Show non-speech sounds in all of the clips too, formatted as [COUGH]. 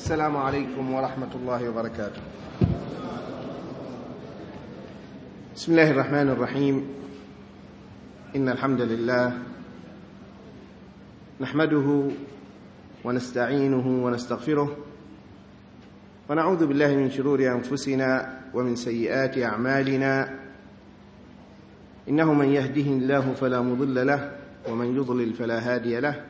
السلام عليكم ورحمة الله وبركاته. بسم الله الرحمن الرحيم. إن الحمد لله نحمده ونستعينه ونستغفره ونعوذ بالله من شرور أنفسنا ومن سيئات أعمالنا إنه من يهده الله فلا مضل له ومن يضلل فلا هادي له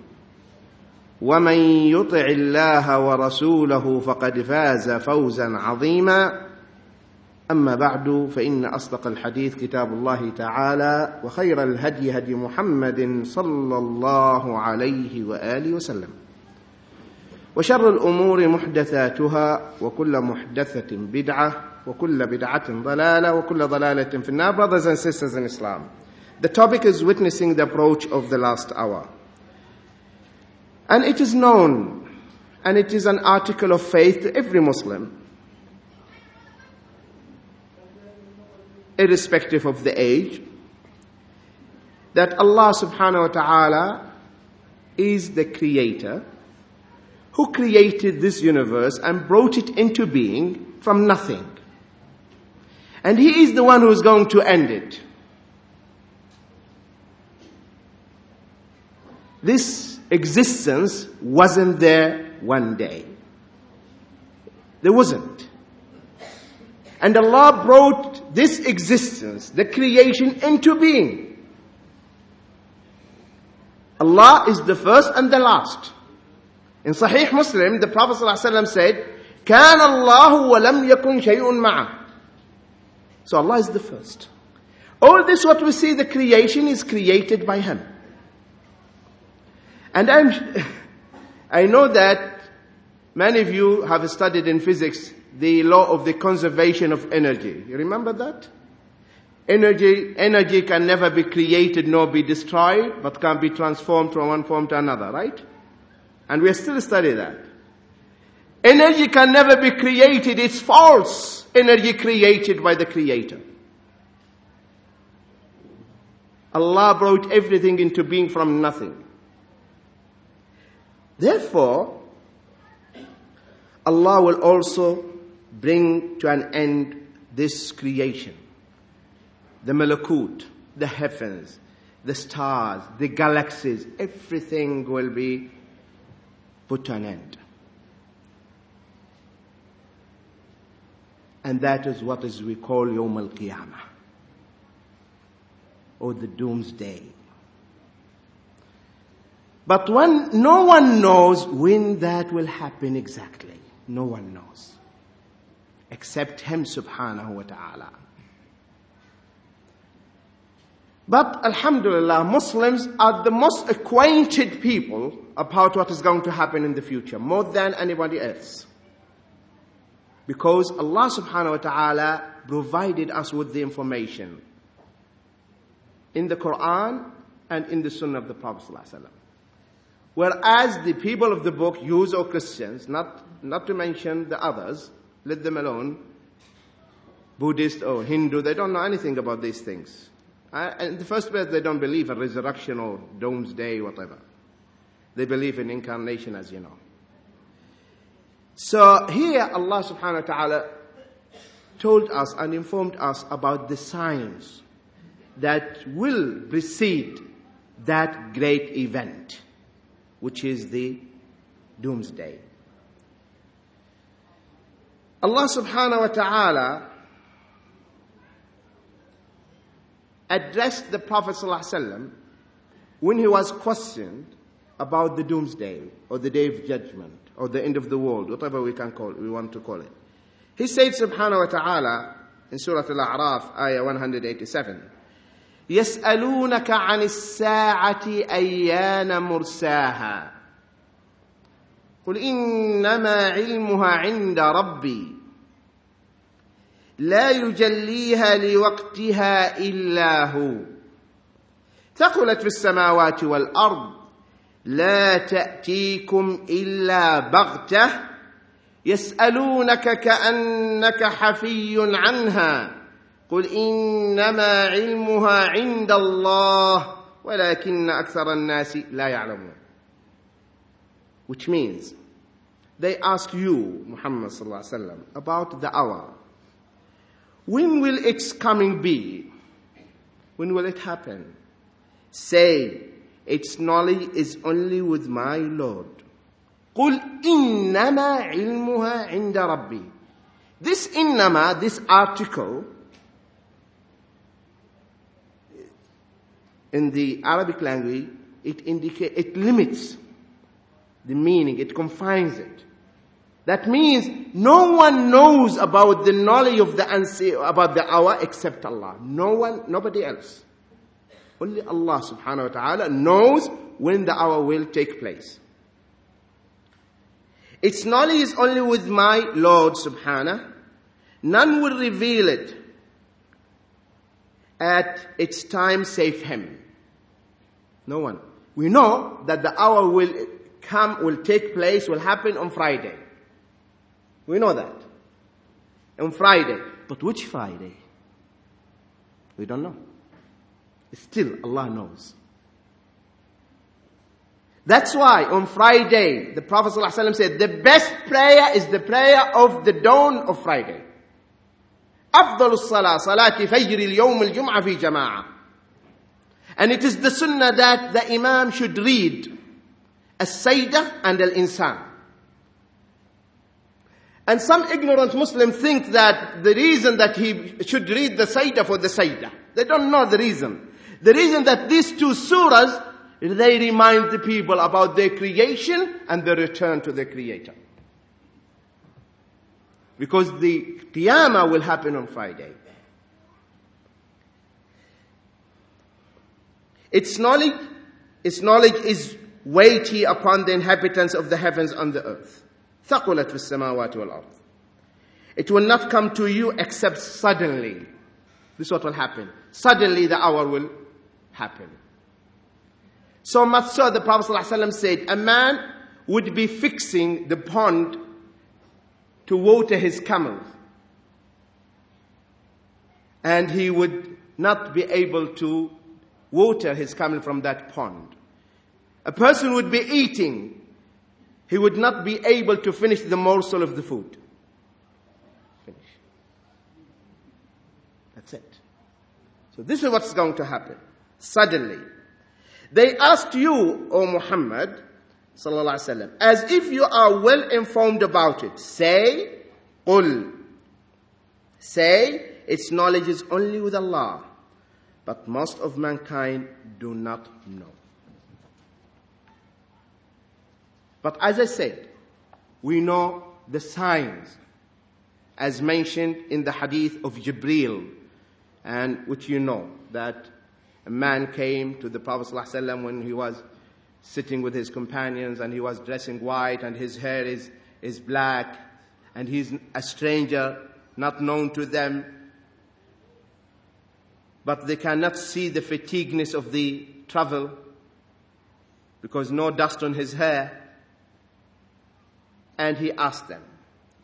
ومن يطع الله ورسوله فقد فاز فوزا عظيما. أما بعد فإن أصدق الحديث كتاب الله تعالى وخير الهدي هدي محمد صلى الله عليه وآله وسلم. وشر الأمور محدثاتها وكل محدثة بدعة وكل بدعة ضلالة وكل ضلالة في النار. Brothers and sisters in islam the topic is witnessing the approach of the last hour. And it is known, and it is an article of faith to every Muslim, irrespective of the age, that Allah subhanahu wa ta'ala is the creator who created this universe and brought it into being from nothing. And He is the one who is going to end it. This existence wasn't there one day. There wasn't. And Allah brought this existence, the creation, into being. Allah is the first and the last. In Sahih Muslim, the Prophet ﷺ said, كان الله ولم يكن شيء معه. So Allah is the first. All this what we see, the creation is created by Him. And I'm, [LAUGHS] I know that many of you have studied in physics the law of the conservation of energy. You remember that? Energy, energy can never be created nor be destroyed, but can be transformed from one form to another, right? And we still studying that. Energy can never be created, it's false. Energy created by the Creator. Allah brought everything into being from nothing. Therefore, Allah will also bring to an end this creation. The malakut, the heavens, the stars, the galaxies, everything will be put to an end. And that is what is we call Yawm al-Qiyamah. Or the doomsday. But no one knows when that will happen exactly. No one knows. Except Him subhanahu wa ta'ala. But Alhamdulillah, Muslims are the most acquainted people about what is going to happen in the future, more than anybody else. Because Allah subhanahu wa ta'ala provided us with the information in the Quran and in the Sunnah of the Prophet sallallahu alaihi wasallam. Whereas the people of the book, Jews or Christians, not, not to mention the others, let them alone, Buddhist or Hindu, they don't know anything about these things. Uh, in the first place, they don't believe in resurrection or doomsday, whatever. They believe in incarnation, as you know. So here, Allah subhanahu wa ta'ala told us and informed us about the signs that will precede that great event which is the doomsday. Allah subhanahu wa ta'ala addressed the Prophet when he was questioned about the doomsday or the day of judgment or the end of the world, whatever we can call it, we want to call it. He said subhanahu wa ta'ala in Surah Al-A'raf, ayah 187, يسألونك عن الساعة أيان مرساها. قل إنما علمها عند ربي. لا يجليها لوقتها إلا هو. ثقلت في السماوات والأرض. لا تأتيكم إلا بغتة. يسألونك كأنك حفي عنها. قل إنما علمها عند الله ولكن أكثر الناس لا يعلمون which means they ask you Muhammad صلى الله عليه وسلم about the hour when will its coming be when will it happen say its knowledge is only with my Lord قل إنما علمها عند ربي this إنما this article in the Arabic language, it indicates, it limits the meaning, it confines it. That means no one knows about the knowledge of the unseen, about the hour except Allah. No one, nobody else. Only Allah subhanahu wa ta'ala knows when the hour will take place. Its knowledge is only with my Lord subhanahu. None will reveal it at its time save him. No one. We know that the hour will come, will take place, will happen on Friday. We know that. On Friday. But which Friday? We don't know. Still, Allah knows. That's why on Friday, the Prophet ﷺ said, the best prayer is the prayer of the dawn of Friday. أفضل الصلاة صلاة فجر اليوم الجمعة في جماعة and it is the sunnah that the imam should read as-saydah and al-insan. And some ignorant Muslims think that the reason that he should read the saydah for the saydah. They don't know the reason. The reason that these two surahs, they remind the people about their creation and the return to the creator. Because the qiyamah will happen on Friday. Its knowledge, its knowledge is weighty upon the inhabitants of the heavens and the earth. ثقلت في السماوات والأرض. It will not come to you except suddenly. This is what will happen. Suddenly the hour will happen. So much so the Prophet ﷺ said, a man would be fixing the pond to water his camels. And he would not be able to water is coming from that pond. A person would be eating. He would not be able to finish the morsel of the food. Finish. That's it. So this is what's going to happen. Suddenly. They asked you, O Muhammad, wasallam, as if you are well informed about it. Say, قل. Say, its knowledge is only with Allah but most of mankind do not know. But as I said, we know the signs as mentioned in the hadith of Jibril, and which you know that a man came to the Prophet ﷺ when he was sitting with his companions and he was dressing white and his hair is, is black and he's a stranger, not known to them but they cannot see the fatigueness of the travel because no dust on his hair. And he asked them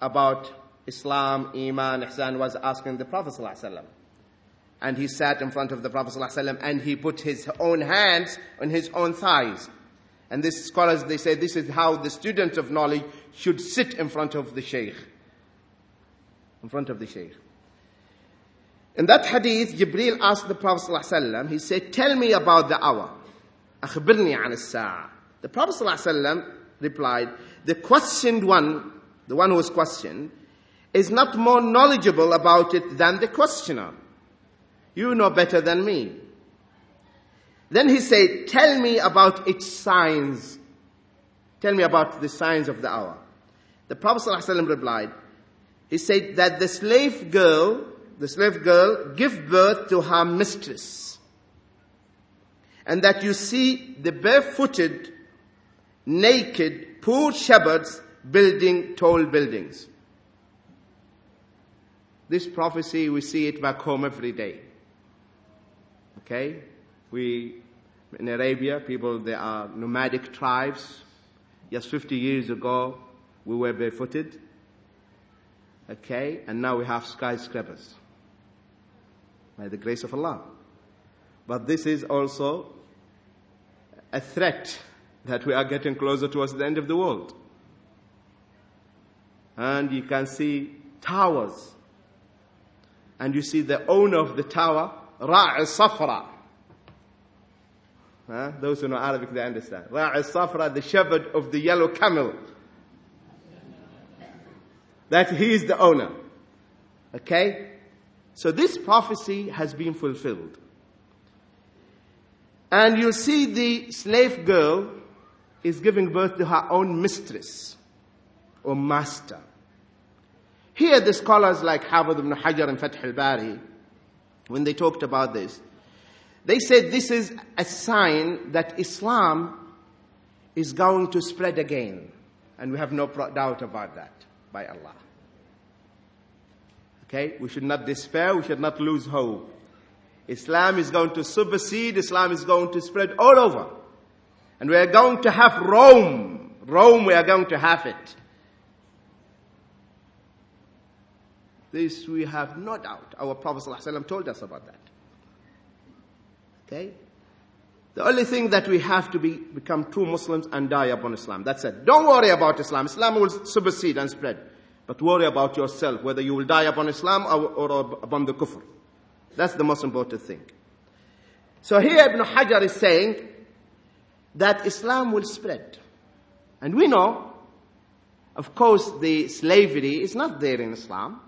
about Islam, Iman, Ihsan, was asking the Prophet ﷺ. And he sat in front of the Prophet ﷺ and he put his own hands on his own thighs. And this scholars, they say this is how the student of knowledge should sit in front of the Shaykh. In front of the Shaykh. In that hadith, Jibril asked the Prophet ﷺ, he said, tell me about the hour. أخبرني عن الساعة. The Prophet ﷺ replied, the questioned one, the one who was questioned, is not more knowledgeable about it than the questioner. You know better than me. Then he said, tell me about its signs. Tell me about the signs of the hour. The Prophet ﷺ replied, he said that the slave girl, the slave girl give birth to her mistress. And that you see the barefooted, naked, poor shepherds building tall buildings. This prophecy, we see it back home every day. Okay? We, in Arabia, people, there are nomadic tribes. Just 50 years ago, we were barefooted. Okay? And now we have skyscrapers. By the grace of Allah. But this is also a threat that we are getting closer towards the end of the world. And you can see towers. And you see the owner of the tower, Ra'i Safra. Huh? Those who know Arabic, they understand. Ra'i Safra, the shepherd of the yellow camel. That he is the owner. Okay? So this prophecy has been fulfilled. And you see the slave girl is giving birth to her own mistress or master. Here the scholars like Hafid ibn Hajar and Fath al-Bari, when they talked about this, they said this is a sign that Islam is going to spread again. And we have no doubt about that by Allah. Okay? We should not despair. We should not lose hope. Islam is going to supersede. Islam is going to spread all over. And we are going to have Rome. Rome, we are going to have it. This we have no doubt. Our Prophet ﷺ told us about that. Okay? The only thing that we have to be, become true Muslims and die upon Islam. That's it. Don't worry about Islam. Islam will supersede and spread. But worry about yourself, whether you will die upon Islam or, or upon the kufr. That's the most important thing. So here Ibn Hajar is saying that Islam will spread. And we know, of course, the slavery is not there in Islam.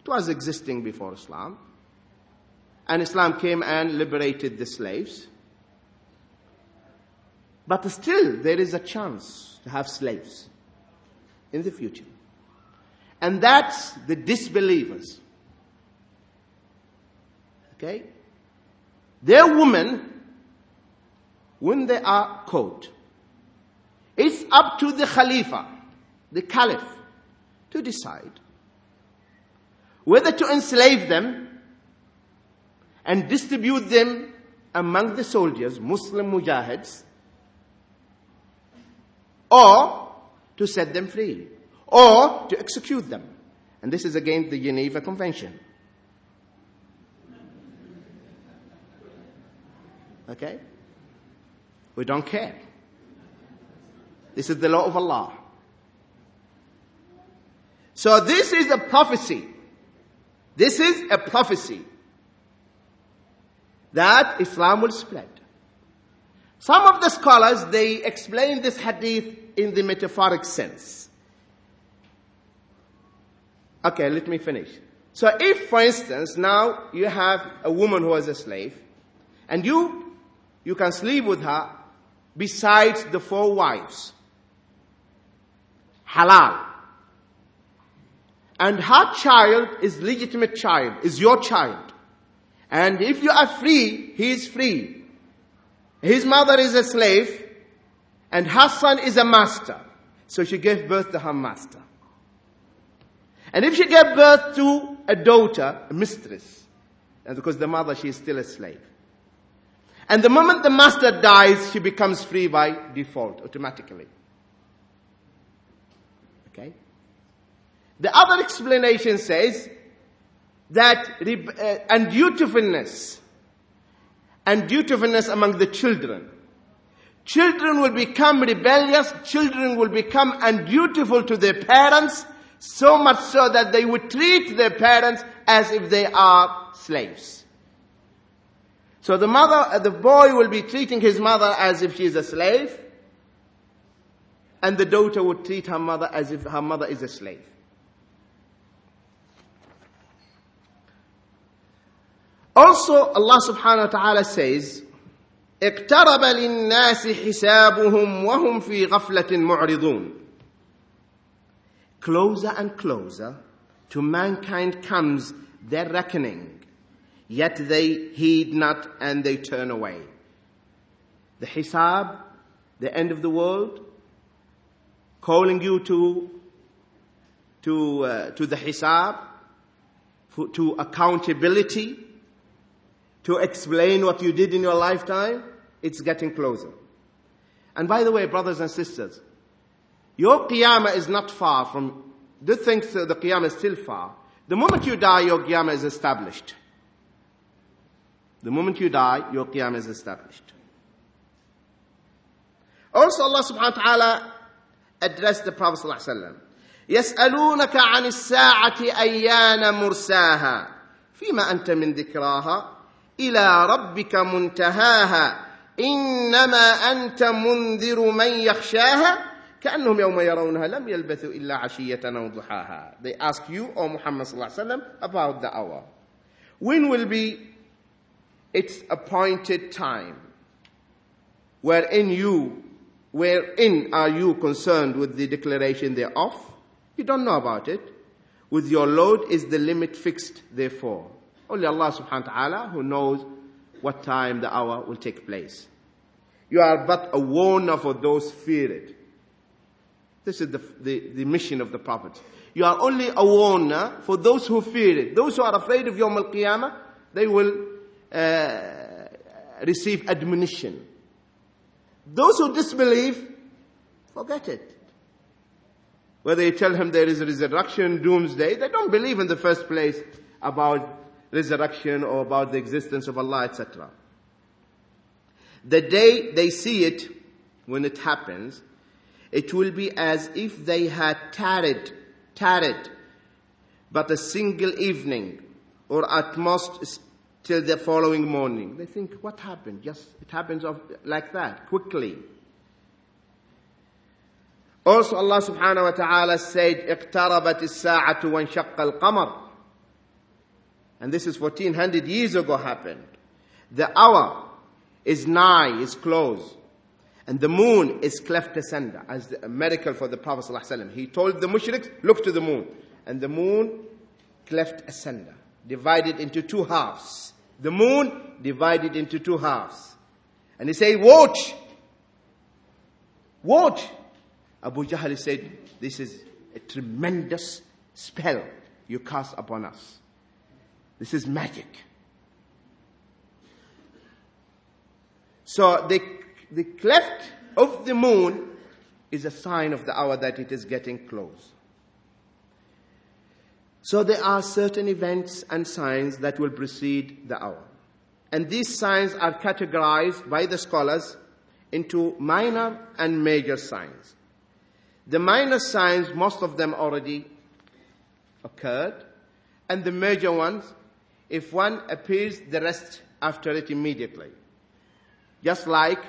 It was existing before Islam. And Islam came and liberated the slaves. But still, there is a chance to have slaves in the future. And that's the disbelievers. Okay? Their women, when they are caught, it's up to the Khalifa, the Caliph, to decide whether to enslave them and distribute them among the soldiers, Muslim mujahids, or to set them free or to execute them. And this is against the Geneva Convention. Okay? We don't care. This is the law of Allah. So this is a prophecy. This is a prophecy that Islam will spread. Some of the scholars, they explain this hadith in the metaphoric sense. Okay, let me finish. So if, for instance, now you have a woman who is a slave, and you, you can sleep with her besides the four wives. Halal. And her child is legitimate child, is your child. And if you are free, he is free. His mother is a slave, and her son is a master. So she gave birth to her master. And if she gave birth to a daughter, a mistress, and because the mother, she is still a slave. And the moment the master dies, she becomes free by default, automatically. Okay? The other explanation says that uh, undutifulness, undutifulness among the children. Children will become rebellious, children will become undutiful to their parents, so much so that they would treat their parents as if they are slaves. So the mother, uh, the boy will be treating his mother as if she is a slave, and the daughter would treat her mother as if her mother is a slave. Also, Allah subhanahu wa ta'ala says, اقترب للناس حسابهم وهم في غفلة معرضون Closer and closer to mankind comes their reckoning, yet they heed not and they turn away. The hisab, the end of the world, calling you to, to, uh, to the hisab, to accountability, to explain what you did in your lifetime, it's getting closer. And by the way, brothers and sisters, your qiyamah is not far from, do think so the qiyamah is still far. The moment you die, your qiyamah is established. The moment you die, your qiyamah is established. Also Allah subhanahu wa ta'ala addressed the Prophet sallallahu alaihi wasallam. يسألونك عن الساعة أيان مرساها فيما أنت من ذكراها إلى ربك منتهاها إنما أنت منذر من يخشاها كأنهم يوم يرونها لم يلبثوا إلا عشية أو ضحاها They ask you, O Muhammad صلى الله عليه وسلم, about the hour. When will be its appointed time? Wherein you, wherein are you concerned with the declaration thereof? You don't know about it. With your Lord is the limit fixed therefore. Only Allah subhanahu wa ta'ala who knows what time the hour will take place. You are but a warner for those feared. This is the, the, the mission of the Prophet. You are only a warner for those who fear it. Those who are afraid of Yawm al-Qiyamah, they will uh, receive admonition. Those who disbelieve, forget it. Whether you tell him there is a resurrection, doomsday, they don't believe in the first place about resurrection or about the existence of Allah, etc. The day they see it, when it happens, it will be as if they had tarried, tarried, but a single evening, or at most till the following morning. They think, what happened? Just, it happens of, like that, quickly. Also Allah subhanahu wa ta'ala said, اقتربت الساعة وانشق القمر. And this is 1400 years ago happened. The hour is nigh, is close. And the moon is cleft asunder as a miracle for the Prophet ﷺ. He told the mushriks, look to the moon. And the moon cleft asunder, divided into two halves. The moon divided into two halves. And he said, watch! Watch! Abu Jahl said, this is a tremendous spell you cast upon us. This is magic. So the, the cleft of the moon is a sign of the hour that it is getting close. So there are certain events and signs that will precede the hour. And these signs are categorized by the scholars into minor and major signs. The minor signs, most of them already occurred, and the major ones if one appears the rest after it immediately. Just like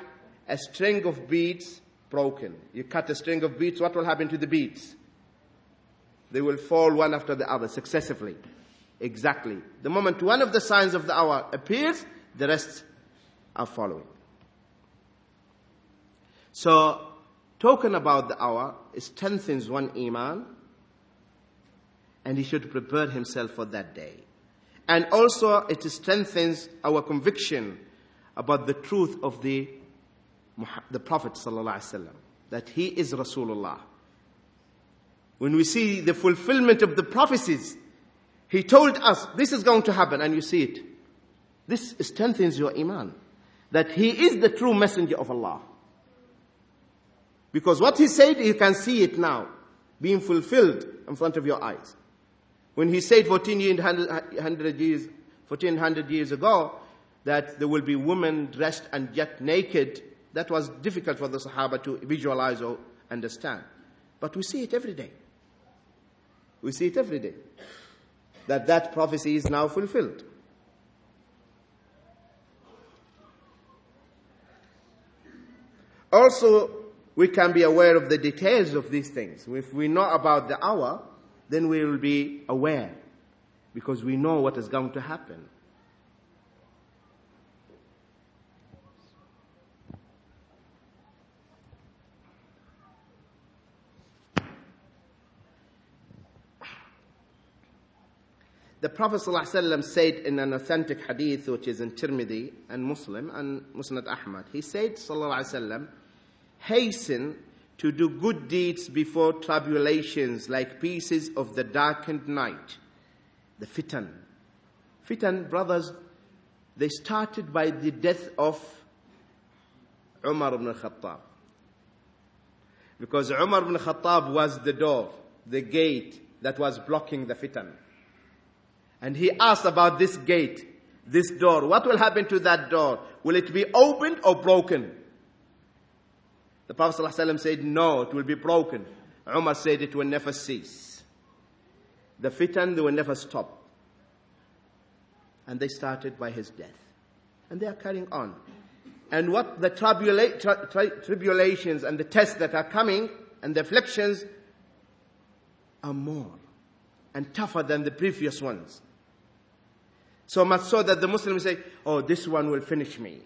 a string of beads broken. You cut a string of beads, what will happen to the beads? They will fall one after the other successively. Exactly. The moment one of the signs of the hour appears, the rest are following. So, talking about the hour strengthens one iman, and he should prepare himself for that day. And also it strengthens our conviction about the truth of the, the Prophet ﷺ, that he is Rasulullah. When we see the fulfillment of the prophecies, he told us this is going to happen and you see it. This strengthens your iman. That he is the true messenger of Allah. Because what he said, you can see it now, being fulfilled in front of your eyes. When he said 1400 years, 1400 years ago that there will be women dressed and yet naked, that was difficult for the Sahaba to visualize or understand. But we see it every day. We see it every day. That that prophecy is now fulfilled. Also, we can be aware of the details of these things. If we know about the hour, then we will be aware because we know what is going to happen. The Prophet ﷺ said in an authentic hadith, which is in Tirmidhi and Muslim and Musnad Ahmad, he said, ﷺ, hasten to do good deeds before tribulations like pieces of the darkened night. The fitan. Fitan, brothers, they started by the death of Umar ibn Khattab. Because Umar ibn Khattab was the door, the gate that was blocking the fitan. And he asked about this gate, this door. What will happen to that door? Will it be opened or broken? The Prophet ﷺ said, No, it will be broken. Umar said, It will never cease. The fitan, they will never stop. And they started by his death. And they are carrying on. And what the tribula- tri- tri- tribulations and the tests that are coming and the afflictions are more and tougher than the previous ones. So much so that the Muslims say, Oh, this one will finish me.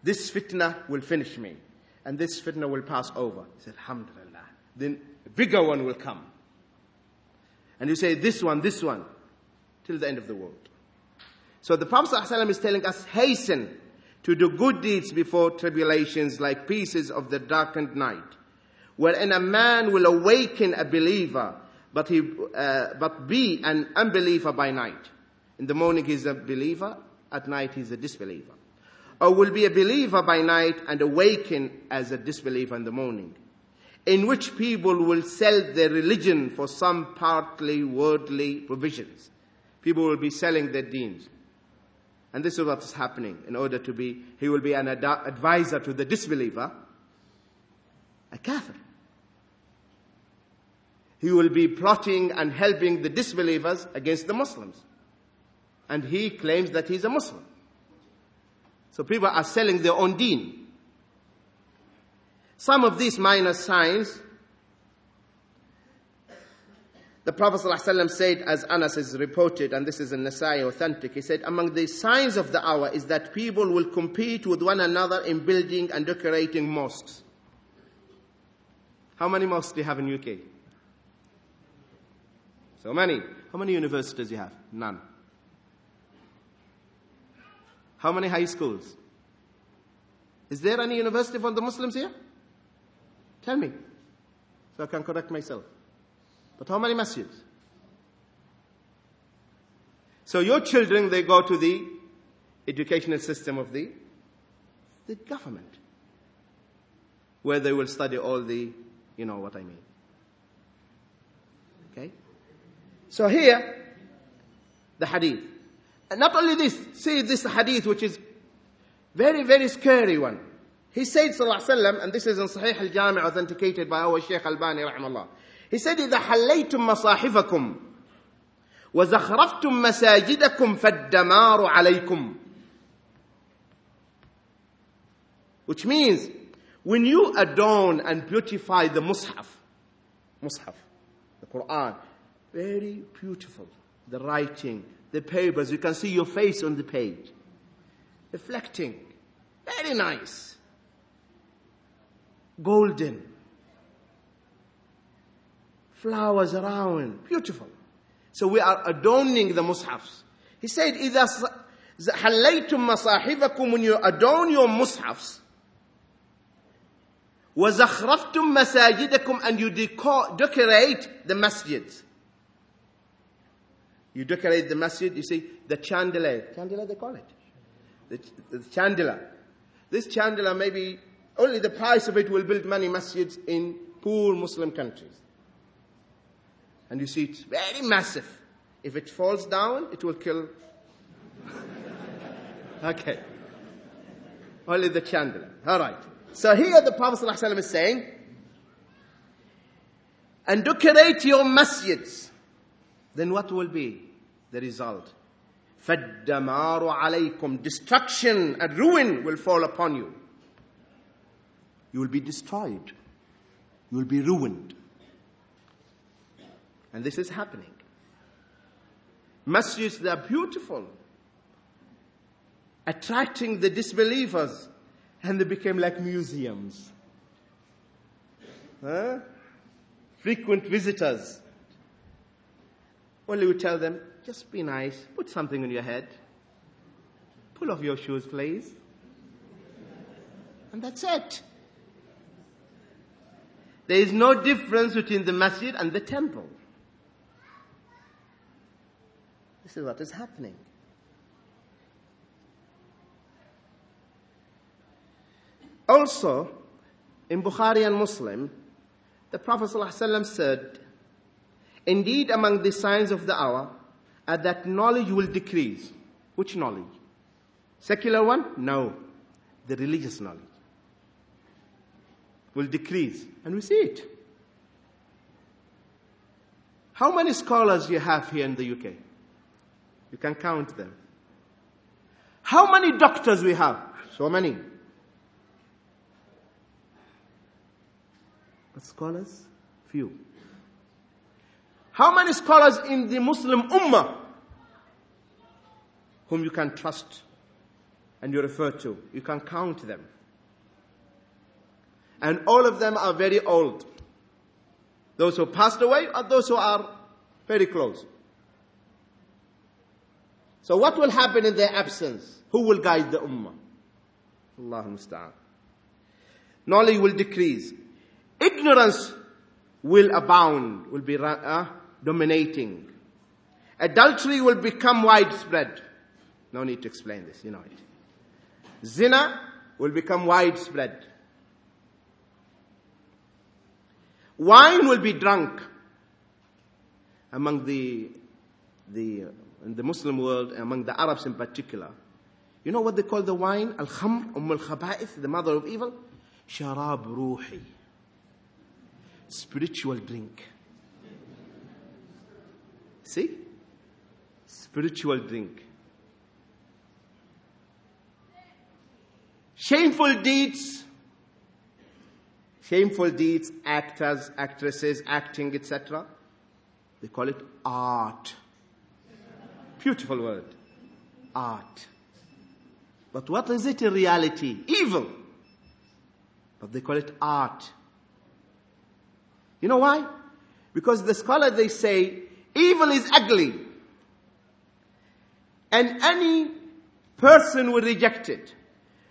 This fitna will finish me and this fitna will pass over. He said, Alhamdulillah. Then a bigger one will come. And you say, this one, this one, till the end of the world. So the Prophet ﷺ is telling us, hasten to do good deeds before tribulations like pieces of the darkened night, wherein a man will awaken a believer, but, he, uh, but be an unbeliever by night. In the morning he's a believer, at night he's a disbeliever or will be a believer by night and awaken as a disbeliever in the morning, in which people will sell their religion for some partly worldly provisions. People will be selling their deens. And this is what is happening in order to be, he will be an ad- advisor to the disbeliever, a kafir. He will be plotting and helping the disbelievers against the Muslims. And he claims that he's a Muslim. So people are selling their own deen. Some of these minor signs, the Prophet ﷺ said, as Anas is reported, and this is in Nasai authentic, he said, among the signs of the hour is that people will compete with one another in building and decorating mosques. How many mosques do you have in UK? So many. How many universities do you have? None. How many high schools? Is there any university for the Muslims here? Tell me. So I can correct myself. But how many masjids? So your children, they go to the educational system of the, the government. Where they will study all the, you know what I mean. Okay? So here, the hadith. And not only this, see this hadith which is very, very scary one. He said, Sallallahu and this is in Sahih al-Jami' authenticated by our Shaykh Albani, rahmallah. He said, إِذَا حَلَّيْتُمْ مَصَاحِفَكُمْ وَزَخْرَفْتُمْ مَسَاجِدَكُمْ فَالدَّمَارُ عَلَيْكُمْ Which means, when you adorn and beautify the Mus'haf, Mus'haf, the Quran, very beautiful, the writing, the papers, you can see your face on the page. Reflecting. Very nice. Golden. Flowers around. Beautiful. So we are adorning the mushafs. He said, إذا حليتم مصاحفكم when you adorn your mushafs, وزخرفتم مساجدكم and you decorate the masjids. You decorate the masjid, you see the chandelier. Chandelier they call it. The, the chandelier. This chandelier maybe only the price of it will build many masjids in poor Muslim countries. And you see it's very massive. If it falls down, it will kill. [LAUGHS] okay. Only the chandelier. Alright. So here the Prophet ﷺ is saying, and decorate your masjids. Then what will be? the result. فَالدَّمَارُ عَلَيْكُمْ Destruction and ruin will fall upon you. You will be destroyed. You will be ruined. And this is happening. Masjids, they are beautiful. Attracting the disbelievers. And they became like museums. Huh? Frequent visitors Only we tell them, just be nice, put something on your head, pull off your shoes, please. And that's it. There is no difference between the masjid and the temple. This is what is happening. Also, in Bukhari and Muslim, the Prophet ﷺ said, Indeed, among the signs of the hour are that knowledge will decrease. Which knowledge? Secular one? No. The religious knowledge will decrease. And we see it. How many scholars you have here in the UK? You can count them. How many doctors we have? So many. But scholars? Few. How many scholars in the Muslim Ummah whom you can trust and you refer to? You can count them. And all of them are very old. Those who passed away are those who are very close. So what will happen in their absence? Who will guide the ummah? Allah musta'an. Knowledge will decrease. Ignorance will abound, will be uh, dominating. Adultery will become widespread. No need to explain this, you know it. Zina will become widespread. Wine will be drunk among the, the, in the Muslim world, among the Arabs in particular. You know what they call the wine? Al-Khamr, Umm al-Khaba'ith, the mother of evil? Sharab ruhi. Spiritual drink. See? Spiritual drink. Shameful deeds. Shameful deeds, actors, actresses, acting, etc. They call it art. Beautiful word. Art. But what is it in reality? Evil. But they call it art. You know why? Because the scholar they say Evil is ugly. And any person will reject it.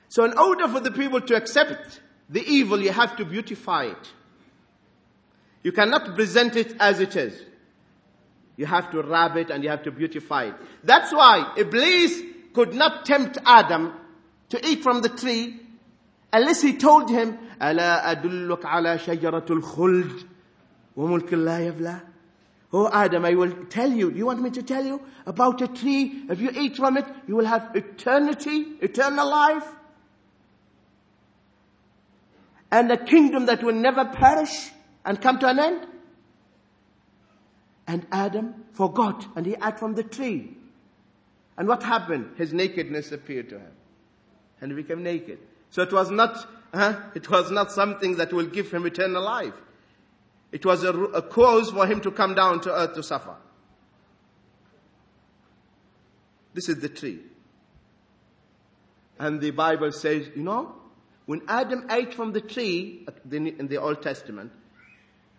So in order for the people to accept the evil, you have to beautify it. You cannot present it as it is. You have to wrap it and you have to beautify it. That's why Iblis could not tempt Adam to eat from the tree unless he told him, ألا أدلك على شجرة الخلد وملك لا يبلى Oh Adam, I will tell you. Do you want me to tell you about a tree? If you eat from it, you will have eternity, eternal life. And a kingdom that will never perish and come to an end. And Adam forgot and he ate from the tree. And what happened? His nakedness appeared to him. And he became naked. So it was not, huh? it was not something that will give him eternal life. It was a, a cause for him to come down to earth to suffer. This is the tree. And the Bible says, you know, when Adam ate from the tree in the Old Testament,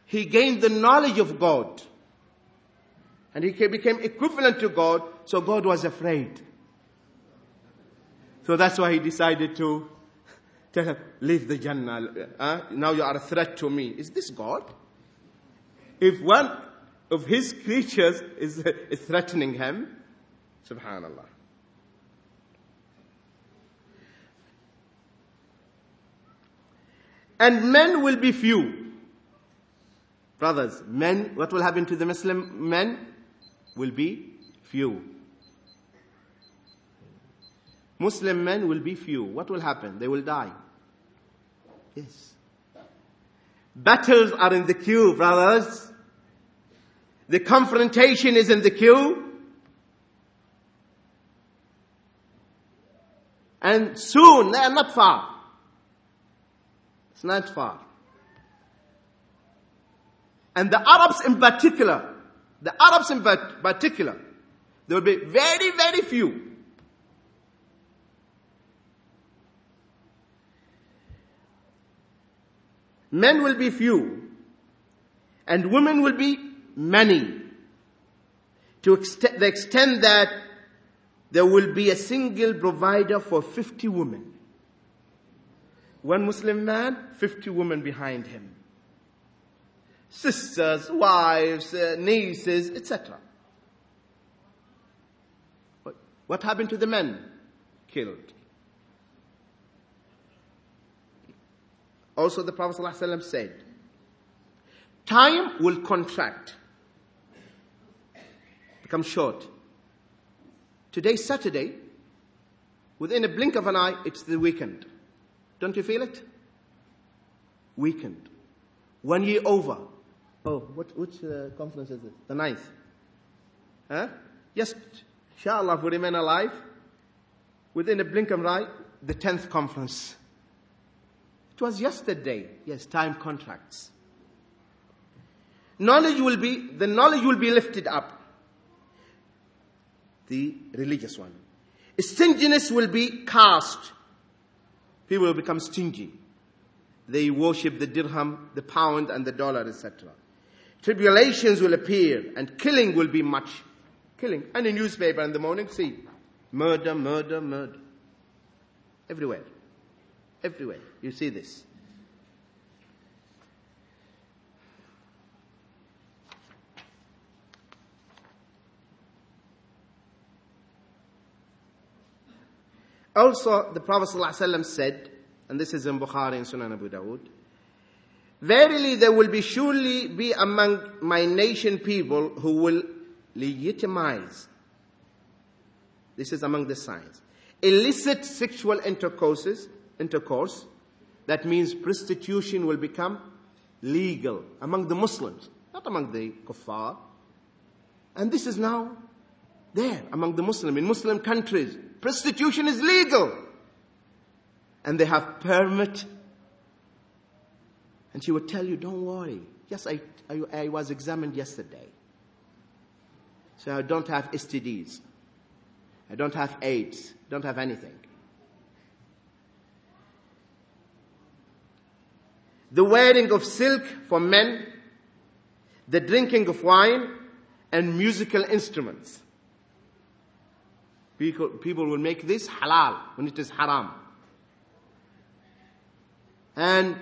he gained the knowledge of God. And he became equivalent to God, so God was afraid. So that's why he decided to [LAUGHS] tell leave the Jannah. Uh, now you are a threat to me. Is this God? If one of his creatures is, is threatening him, subhanallah. And men will be few. Brothers, men, what will happen to the Muslim men? Will be few. Muslim men will be few. What will happen? They will die. Yes. Battles are in the queue, brothers. The confrontation is in the queue. And soon, they are not far. It's not far. And the Arabs in particular, the Arabs in particular, there will be very, very few Men will be few and women will be many. to the extent that there will be a single provider for 50 women. One Muslim man, 50 women behind him. Sisters, wives, uh, nieces, etc. What happened to the men? Killed. Also, the Prophet ﷺ said, time will contract, become short. Today's Saturday. Within a blink of an eye, it's the weekend. Don't you feel it? Weekend. One year over. Oh, what, which uh, conference is it? The ninth. Huh? Yes, inshallah, if we remain alive, within a blink of an eye, the tenth conference. It was yesterday. Yes, time contracts. Knowledge will be, the knowledge will be lifted up. The religious one. Stinginess will be cast. People will become stingy. They worship the dirham, the pound, and the dollar, etc. Tribulations will appear, and killing will be much. Killing. And in newspaper in the morning, see, murder, murder, murder. Everywhere. Everywhere. You see this. Also, the Prophet ﷺ said, and this is in Bukhari and Sunan Abu Dawud, Verily there will be surely be among my nation people who will legitimize. This is among the signs. Illicit sexual intercourses, intercourse, that means prostitution will become legal among the Muslims, not among the kuffar. And this is now there among the Muslim, in Muslim countries. Prostitution is legal. And they have permit. And she would tell you, don't worry. Yes, I, I, I was examined yesterday. So I don't have STDs. I don't have AIDS. Don't have anything. The wearing of silk for men, the drinking of wine, and musical instruments. People, will make this halal when it is haram. And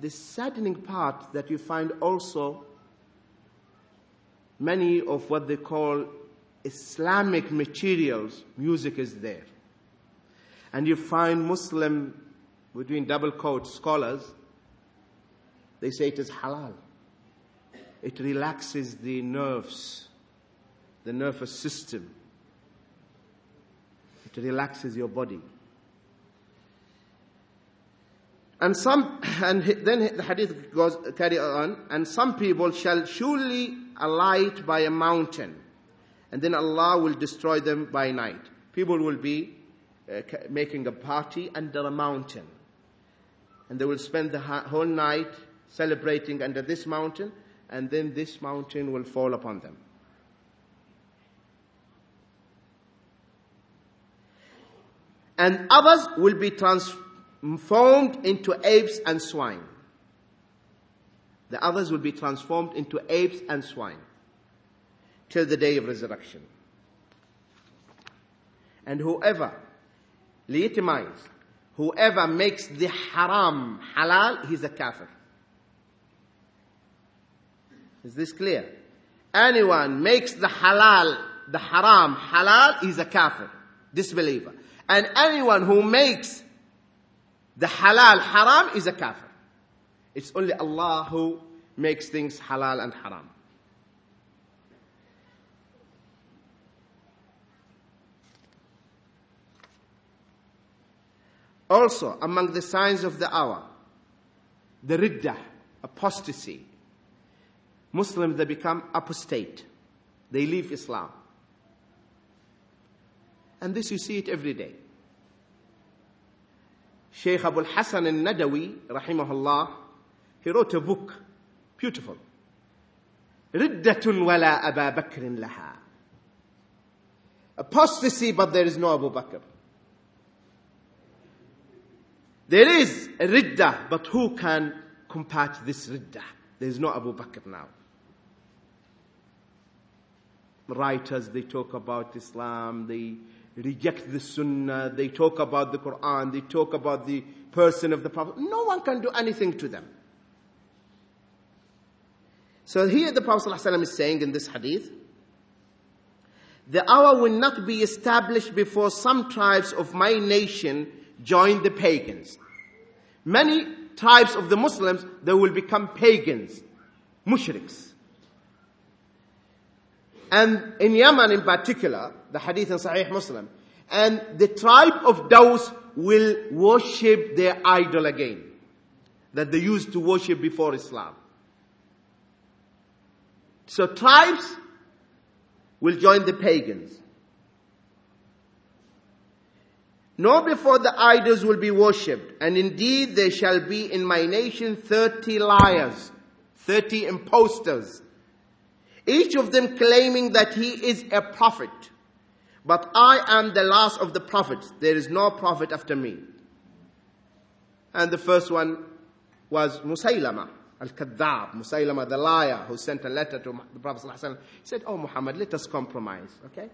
the saddening part that you find also many of what they call Islamic materials, music is there. And you find Muslim, between double quotes, scholars, they say it is halal. It relaxes the nerves, the nervous system. It relaxes your body. And some, and then the hadith goes, carry on, and some people shall surely alight by a mountain, and then Allah will destroy them by night. People will be uh, making a party under a mountain. And they will spend the whole night celebrating under this mountain, and then this mountain will fall upon them. And others will be transformed into apes and swine. The others will be transformed into apes and swine till the day of resurrection. And whoever legitimize, whoever makes the haram halal, he's a kafir. Is this clear? Anyone makes the halal, the haram halal, he's a kafir, disbeliever. And anyone who makes the halal haram is a kafir. It's only Allah who makes things halal and haram. Also, among the signs of the hour, the riddah, apostasy. Muslims, they become apostate. They leave Islam. And this you see it every day. Sheikh Abul Hassan al-Nadawi, rahimahullah, he wrote a book, beautiful. Riddatun wala Abu Bakr laha. Apostasy, but there is no Abu Bakr. There is a riddah, but who can combat this riddah? There is no Abu Bakr now. writers, they talk about Islam, they reject the Sunnah, they talk about the Quran, they talk about the person of the Prophet. No one can do anything to them. So here the Prophet ﷺ is saying in this hadith, the hour will not be established before some tribes of my nation join the pagans. Many tribes of the Muslims, they will become pagans, mushriks. And in Yemen in particular, the hadith in Sahih Muslim, and the tribe of Daws will worship their idol again, that they used to worship before Islam. So tribes will join the pagans. Nor before the idols will be worshipped, and indeed there shall be in my nation thirty liars, thirty impostors, each of them claiming that he is a prophet. But I am the last of the prophets. There is no prophet after me. And the first one was Musaylama, Al-Kadhab, Musaylama the liar who sent a letter to the Prophet ﷺ. He said, Oh Muhammad, let us compromise, okay?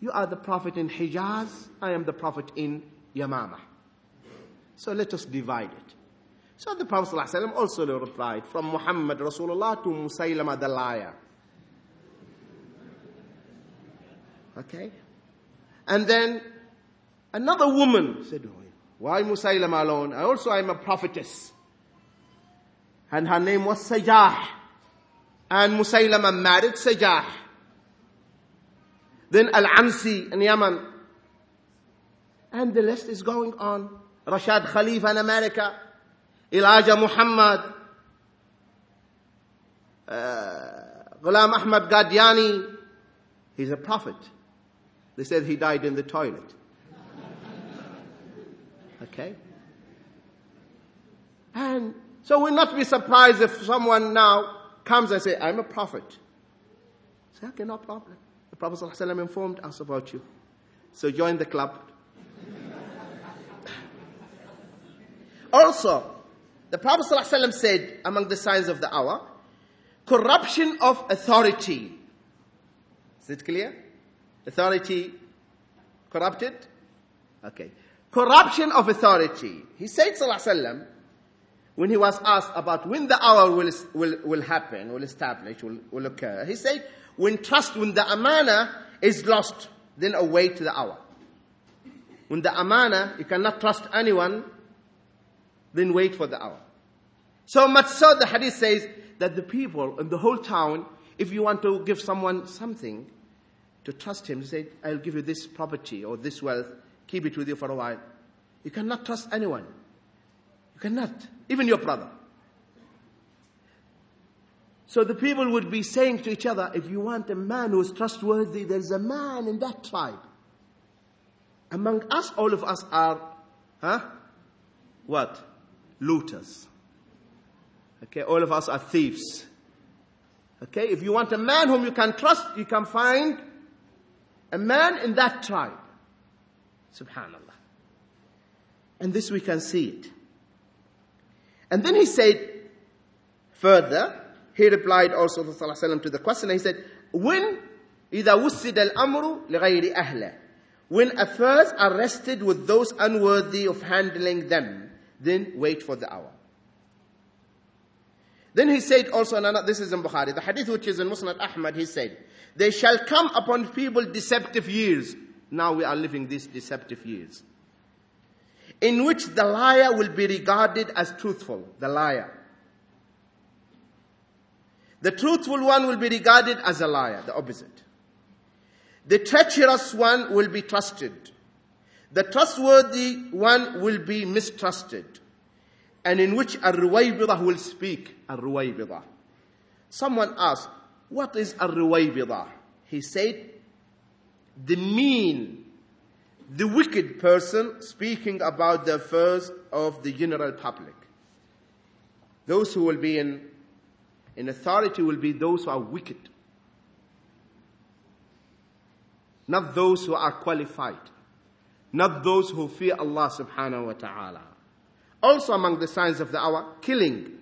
You are the prophet in Hijaz, I am the prophet in Yamama. So let us divide it. So the Prophet ﷺ also replied, from Muhammad Rasulullah to Musaylama the liar. Okay? And then another woman said, oh, Why Musaylama alone? I also am a prophetess. And her name was Sajah. And Musaylama married Sajah. Then Al-Ansi in Yemen. And the list is going on. Rashad Khalifa in America. Elijah Muhammad. Uh, Ghulam Ahmad Qadiani. He's a prophet. They said he died in the toilet. [LAUGHS] Okay? And so we'll not be surprised if someone now comes and say, I'm a prophet. Say, okay, no problem. Prophet ﷺ informed us about you. So join the club. also, the Prophet ﷺ said among the signs of the hour, corruption of authority. Is it clear? Authority corrupted? Okay. Corruption of authority. He said, Sallallahu when he was asked about when the hour will, will, will happen, will establish, will, will occur, he said, when trust, when the amana is lost, then await the hour. When the amana, you cannot trust anyone, then wait for the hour. So much so the hadith says that the people in the whole town, if you want to give someone something, to trust him, say, I'll give you this property or this wealth, keep it with you for a while. You cannot trust anyone. You cannot. Even your brother. So the people would be saying to each other, if you want a man who is trustworthy, there's a man in that tribe. Among us, all of us are, huh? What? Looters. Okay, all of us are thieves. Okay, if you want a man whom you can trust, you can find a man in that tribe. Subhanallah. And this we can see it. And then he said, further, he replied also to, وسلم, to the question, he said, when إذا وسد الأمر لغير أهله when affairs are rested with those unworthy of handling them, then wait for the hour. Then he said also, another, this is in Bukhari, the hadith which is in Musnad Ahmad, he said, they shall come upon people deceptive years. Now we are living these deceptive years. In which the liar will be regarded as truthful. The liar. The truthful one will be regarded as a liar, the opposite. The treacherous one will be trusted. The trustworthy one will be mistrusted. And in which a ruwaybidah will speak. A ruwaybidah. Someone asked, what is a ruwaybidah? He said, the mean, the wicked person speaking about the affairs of the general public. Those who will be in, in authority will be those who are wicked. Not those who are qualified. Not those who fear Allah subhanahu wa ta'ala. Also among the signs of the hour, killing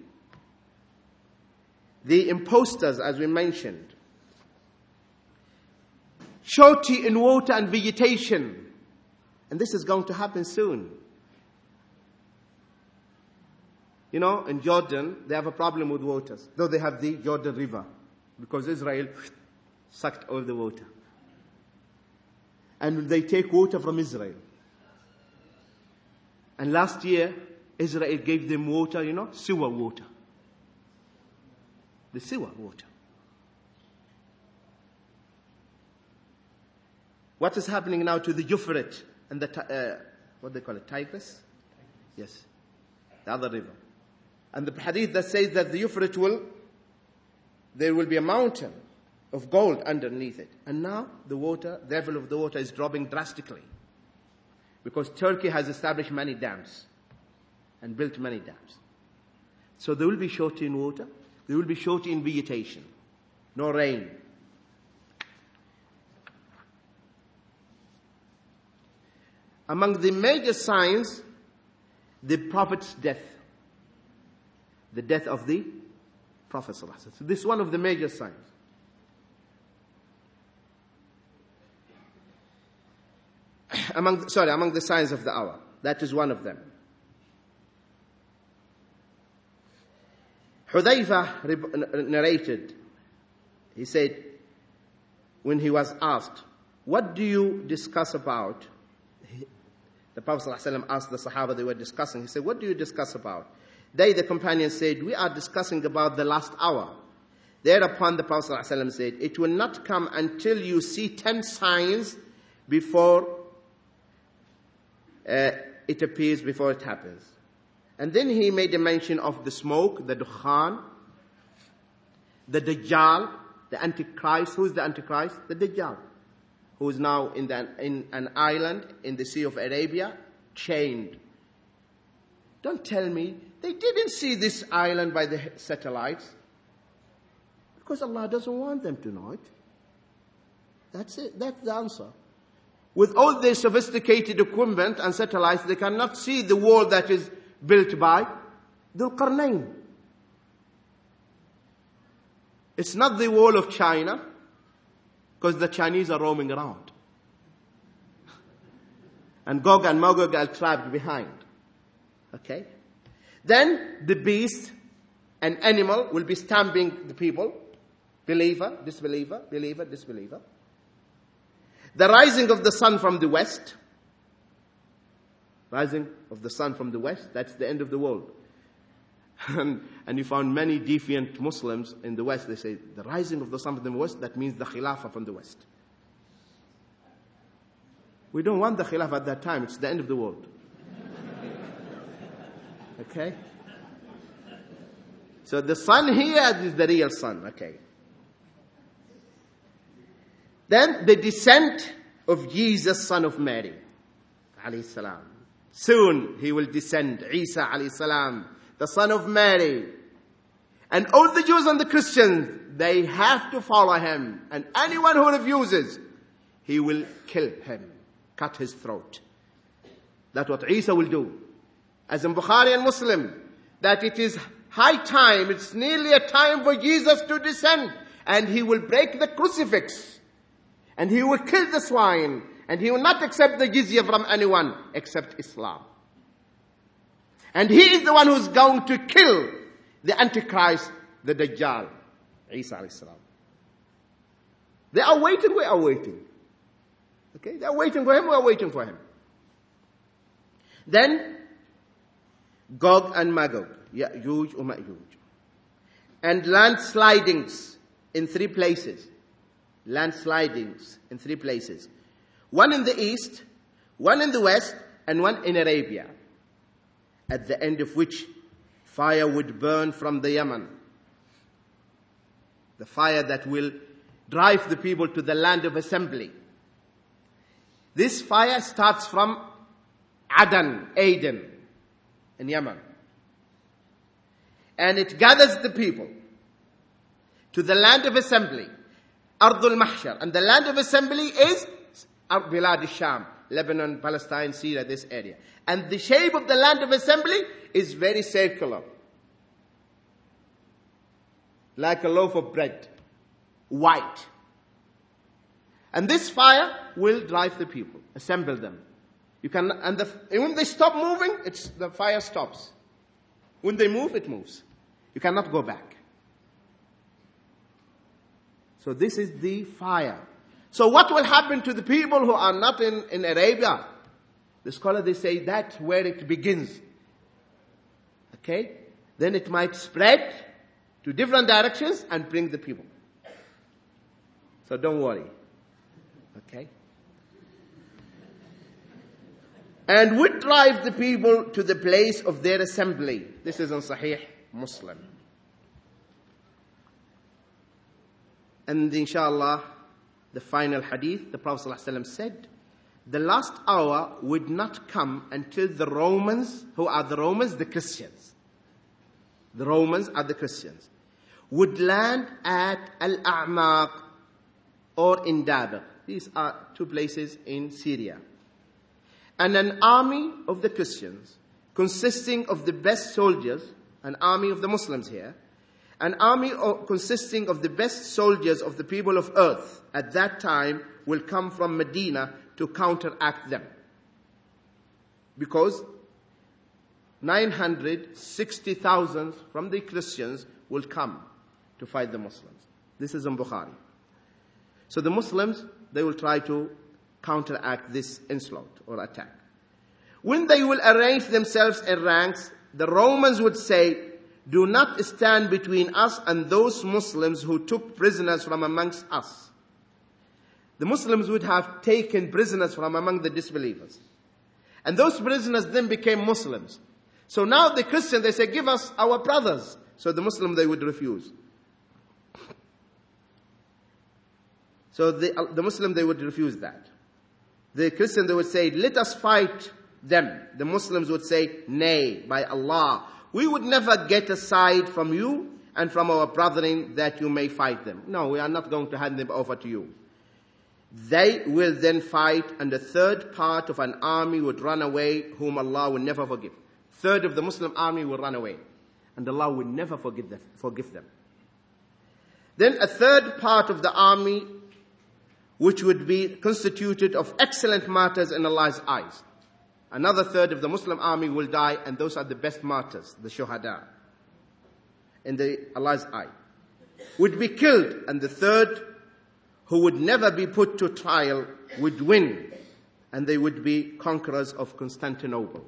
the imposters, as we mentioned. shortage in water and vegetation. And this is going to happen soon. You know, in Jordan, they have a problem with waters, though they have the Jordan River, because Israel [SNIFFS] sucked all the water. And they take water from Israel. And last year, Israel gave them water, you know, sewer water. The sewer water. What is happening now to the Euphrates and the, uh, what they call it, Tigris? Yes. The other river. And the hadith that says that the Euphrates will, there will be a mountain of gold underneath it. And now the water, the level of the water is dropping drastically. Because Turkey has established many dams and built many dams. So there will be shortage in water, there will be shortage in vegetation, no rain. Among the major signs, the Prophet's death. The death of the Prophet. So this is one of the major signs. [COUGHS] among, sorry, among the signs of the hour. That is one of them. Hudayfa narrated, he said, when he was asked, what do you discuss about? The Prophet ﷺ asked the Sahaba they were discussing, he said, what do you discuss about? They, the companions said, we are discussing about the last hour. Thereupon the Prophet ﷺ said, it will not come until you see ten signs before uh, it appears, before it happens. And then he made a mention of the smoke, the dukhan, the Dajjal, the Antichrist. Who is the Antichrist? The Dajjal. Who is now in, the, in an island in the Sea of Arabia, chained. Don't tell me they didn't see this island by the satellites. Because Allah doesn't want them to know it. That's it. That's the answer. With all their sophisticated equipment and satellites, they cannot see the wall that is built by the Qarnayn. It's not the wall of China, because the Chinese are roaming around. And Gog and Magog are trapped behind. Okay? Then the beast, an animal, will be stamping the people. Believer, disbeliever, believer, disbeliever. The rising of the sun from the west. Rising of the sun from the west, that's the end of the world. [LAUGHS] And, and you found many defiant Muslims in the west, they say, the rising of the sun from the west, that means the Khilafah from the west. We don't want the Khilafah at that time, it's the end of the world. Okay? So the sun here is the real sun, okay? Then the descent of Jesus, son of Mary, alayhi salam. Soon he will descend, Isa alayhi salam, the son of Mary. And all the Jews and the Christians, they have to follow him. And anyone who refuses, he will kill him, cut his throat. That's what Isa will do. As in Bukhari and Muslim, that it is high time, it's nearly a time for Jesus to descend, and he will break the crucifix and he will kill the swine. And he will not accept the jizya from anyone except Islam. And he is the one who's going to kill the Antichrist, the Dajjal, Isa salam. They are waiting, we are waiting. Okay, they are waiting for him, we are waiting for him. Then, Gog and Magog, Ya'juj or Ma'juj. And landslidings in three places landslidings in three places. One in the east, one in the west, and one in Arabia. At the end of which fire would burn from the Yemen. The fire that will drive the people to the land of assembly. This fire starts from Aden, Aden, in Yemen. And it gathers the people to the land of assembly. Ardul Mahshar. And the land of assembly is Bilad al-Sham, Lebanon, Palestine, Syria, this area. And the shape of the land of assembly is very circular. Like a loaf of bread. White. And this fire will drive the people, assemble them. You can, and the, when they stop moving, it's, the fire stops. When they move, it moves. You cannot go back. So this is the fire. So what will happen to the people who are not in, in Arabia? The scholar, they say that's where it begins. Okay? Then it might spread to different directions and bring the people. So don't worry. Okay? And would drive the people to the place of their assembly. This is in Sahih Muslim. And inshallah, the final hadith, the Prophet ﷺ said, the last hour would not come until the Romans, who are the Romans, the Christians. The Romans are the Christians. Would land at Al-A'maq or in Dabiq. These are two places in Syria. And an army of the Christians, consisting of the best soldiers, an army of the Muslims here, an army consisting of the best soldiers of the people of earth at that time will come from Medina to counteract them. Because 960,000 from the Christians will come to fight the Muslims. This is in Bukhari. So the Muslims, they will try to counteract this onslaught or attack. When they will arrange themselves in ranks, the Romans would say, do not stand between us and those Muslims who took prisoners from amongst us. The Muslims would have taken prisoners from among the disbelievers. And those prisoners then became Muslims. So now the Christians, they say, give us our brothers. So the Muslim, they would refuse. So the, the Muslim, they would refuse that. The Christian, they would say, let us fight them. The Muslims would say, nay, by Allah. We would never get aside from you and from our brethren that you may fight them. No, we are not going to hand them over to you. They will then fight and the third part of an army would run away whom Allah will never forgive. Third of the Muslim army will run away and Allah will never forgive them. Forgive them. Then a third part of the army which would be constituted of excellent martyrs in Allah's eyes. Another third of the Muslim army will die, and those are the best martyrs, the shuhada, in the Allah's eye. Would be killed, and the third, who would never be put to trial, would win, and they would be conquerors of Constantinople.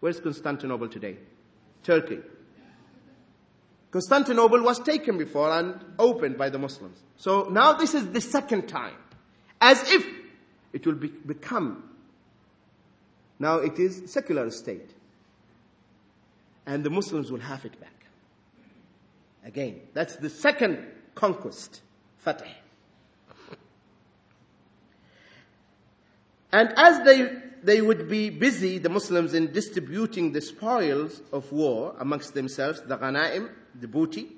Where's Constantinople today? Turkey. Constantinople was taken before and opened by the Muslims. So now this is the second time as if it will be, become. Now it is secular state. And the Muslims will have it back. Again, that's the second conquest, Fatih. And as they, they would be busy, the Muslims, in distributing the spoils of war amongst themselves, the ghanaim, the booty,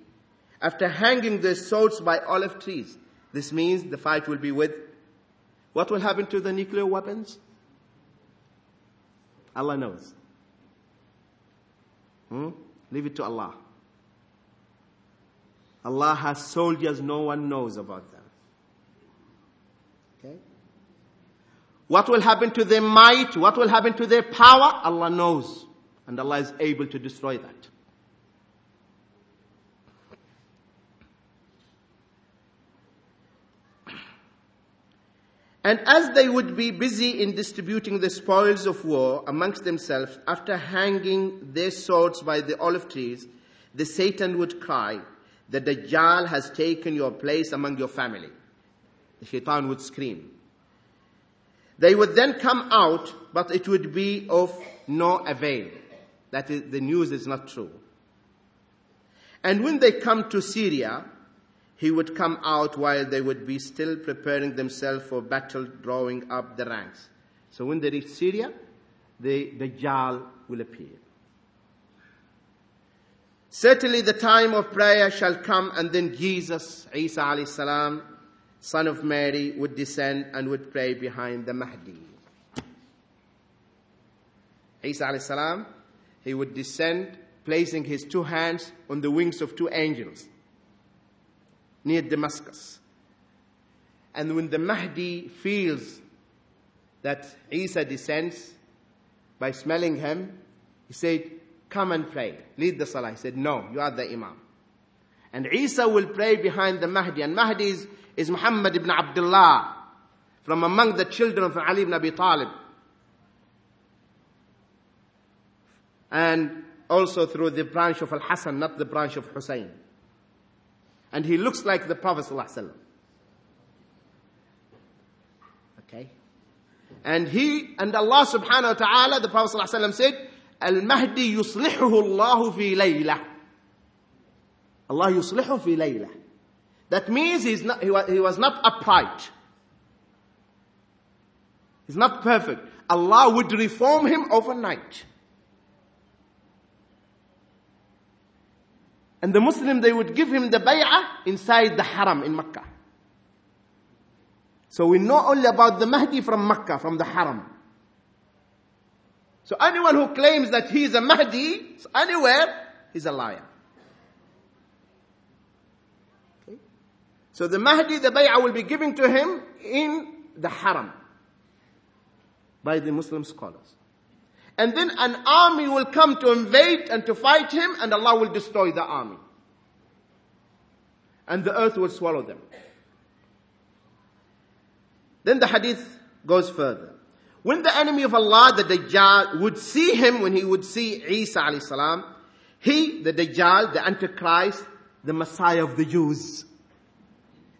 after hanging their swords by olive trees. This means the fight will be with what will happen to the nuclear weapons? Allah knows. Hmm? Leave it to Allah. Allah has soldiers no one knows about them. Okay? What will happen to their might? What will happen to their power? Allah knows. And Allah is able to destroy that. And as they would be busy in distributing the spoils of war amongst themselves, after hanging their swords by the olive trees, the Satan would cry, the Dajjal has taken your place among your family. The shaitan would scream. They would then come out, but it would be of no avail. That is, the news is not true. And when they come to Syria, he would come out while they would be still preparing themselves for battle, drawing up the ranks. So when they reach Syria, the Dajjal will appear. Certainly the time of prayer shall come and then Jesus, Isa alayhi salam, son of Mary, would descend and would pray behind the Mahdi. Isa alayhi salam, he would descend placing his two hands on the wings of two angels near Damascus. And when the Mahdi feels that Isa descends by smelling him, he said, come and pray. Lead the salah. He said, no, you are the imam. And Isa will pray behind the Mahdi. And Mahdi is, is Muhammad ibn Abdullah from among the children of Ali ibn Abi Talib. And also through the branch of Al-Hassan, not the branch of Hussein. And he looks like the Prophet ﷺ. Okay? And he, and Allah subhanahu wa ta'ala, the Prophet ﷺ said, Al-Mahdi yuslihuhu Allah fi layla. Allah yuslihu fi layla. That means he's not, he, was, he was not upright. He's not perfect. Allah would reform him overnight. And the Muslim, they would give him the bay'ah inside the haram in Mecca. So we know only about the Mahdi from Mecca, from the haram. So anyone who claims that he is a Mahdi anywhere, he's a liar. Okay? So the Mahdi, the bay'ah will be given to him in the haram by the Muslim scholars. And then an army will come to invade and to fight him and Allah will destroy the army. And the earth will swallow them. Then the hadith goes further. When the enemy of Allah, the Dajjal, would see him, when he would see Isa alayhi he, the Dajjal, the Antichrist, the Messiah of the Jews.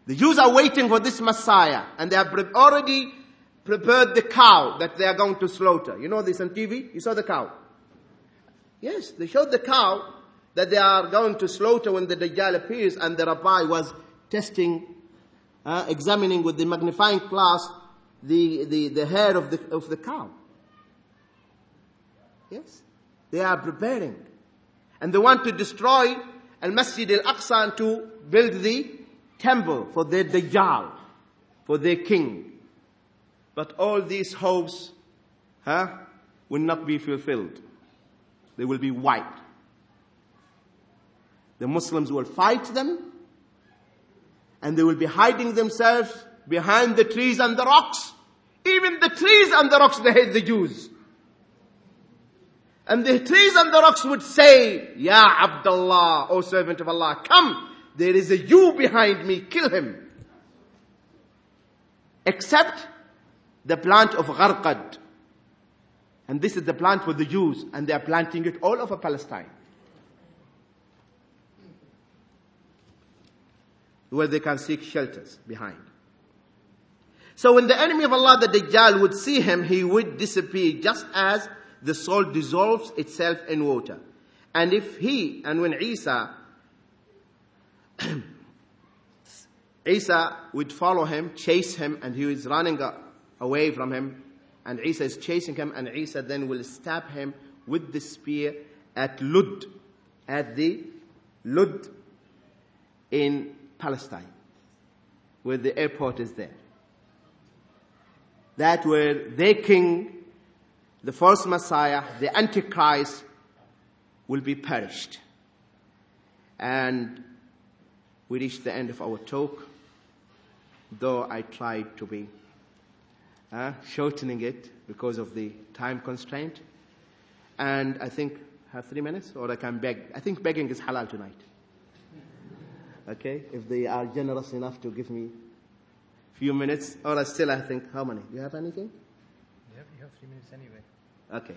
The Jews are waiting for this Messiah and they have already prepared the cow that they are going to slaughter. You know this on TV? You saw the cow? Yes, they showed the cow that they are going to slaughter when the Dajjal appears and the rabbi was testing, uh, examining with the magnifying glass the, the, the hair of the, of the cow. Yes, they are preparing. And they want to destroy Al-Masjid Al-Aqsa to build the temple for their Dajjal, for their king. But all these hopes huh, will not be fulfilled. They will be wiped. The Muslims will fight them and they will be hiding themselves behind the trees and the rocks. Even the trees and the rocks, they hate the Jews. And the trees and the rocks would say, Ya Abdullah, O servant of Allah, come, there is a Jew behind me, kill him. Except the plant of Gharqad. And this is the plant for the Jews, and they are planting it all over Palestine. Where they can seek shelters behind. So when the enemy of Allah, the Dajjal, would see him, he would disappear just as the salt dissolves itself in water. And if he, and when Isa, [CLEARS THROAT] Isa would follow him, chase him, and he was running away from him. And Isa is chasing him, and Isa then will stab him with the spear at Lud, at the Lud in Palestine, where the airport is there. That where their king, the false Messiah, the Antichrist, will be perished. And we reach the end of our talk, though I tried to be uh, shortening it because of the time constraint. And I think I have three minutes, or I can beg. I think begging is halal tonight. Okay, if they are generous enough to give me a few minutes, or I still I think, how many? Do you have anything? Yeah, you have three minutes anyway. Okay.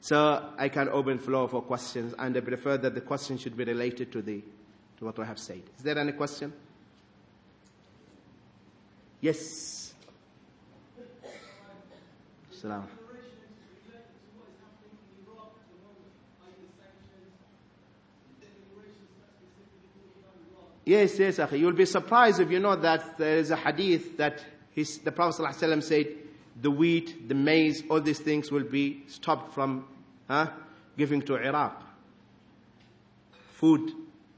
So I can open floor for questions, and I prefer that the question should be related to the to what I have said. Is there any question? Yes. Salam. Yes, yes, Akhi. You'll be surprised if you know that there is a hadith that his, the Prophet ﷺ said the wheat, the maize, all these things will be stopped from huh, giving to Iraq. Food,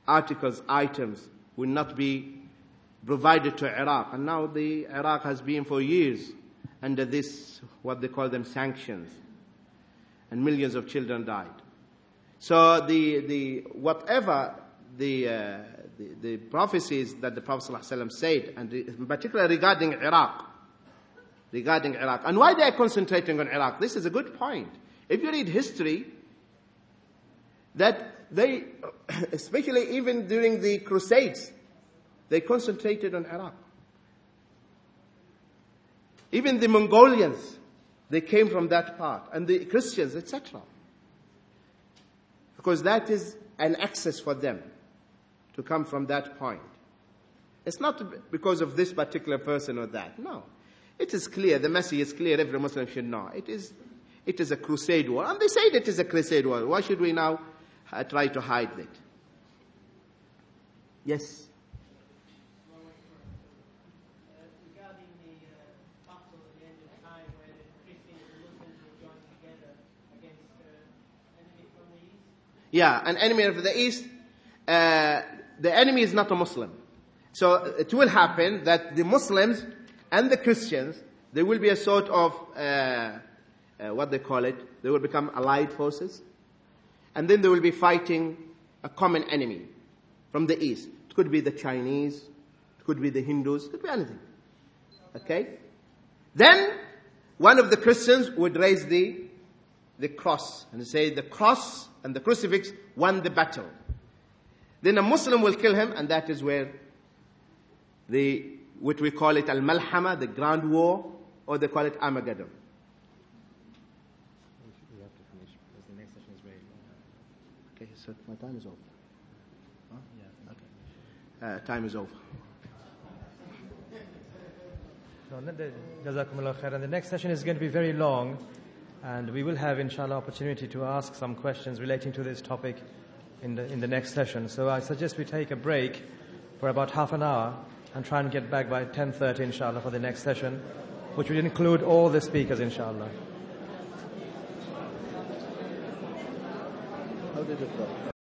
articles, items will not be provided to Iraq. And now the Iraq has been for years under this, what they call them sanctions. And millions of children died. So the, the, whatever the, uh, the, the prophecies that the Prophet ﷺ said, and in particular regarding Iraq, regarding Iraq, and why they are concentrating on Iraq. This is a good point. If you read history, that they, [COUGHS] especially even during the Crusades, they concentrated on Iraq. Even the Mongolians, they came from that part, and the Christians, etc. Because that is an access for them to come from that point. It's not because of this particular person or that. No. It is clear. The message is clear. Every Muslim should know. It is, it is a crusade war. And they say it is a crusade war. Why should we now uh, try to hide it? Yes. regarding the uh, battle at the end of time where the Christians and Muslims will join together against uh, enemy from the east. Yeah, an enemy of the East. Uh, the enemy is not a Muslim. So it will happen that the Muslims and the Christians, there will be a sort of, uh, uh, what they call it, they will become allied forces. And then they will be fighting a common enemy from the East. It could be the Chinese, it could be the Hindus, it could be anything. Okay? Then, one of the Christians would raise the, the cross and say the cross and the crucifix won the battle. Then a Muslim will kill him and that is where the, what we call it al-malhama, the grand war, or they call it Armageddon. We have to finish because the next session is very long. Okay, so my time is over. Yeah. Okay. Uh, time is over. No, and then the- Jazakumullah khair. And the next session is going to be very long, and we will have, inshallah, opportunity to ask some questions relating to this topic in the, in the next session. So I suggest we take a break for about half an hour and try and get back by 10.30, inshallah, for the next session, which will include all the speakers, inshallah. How did it go?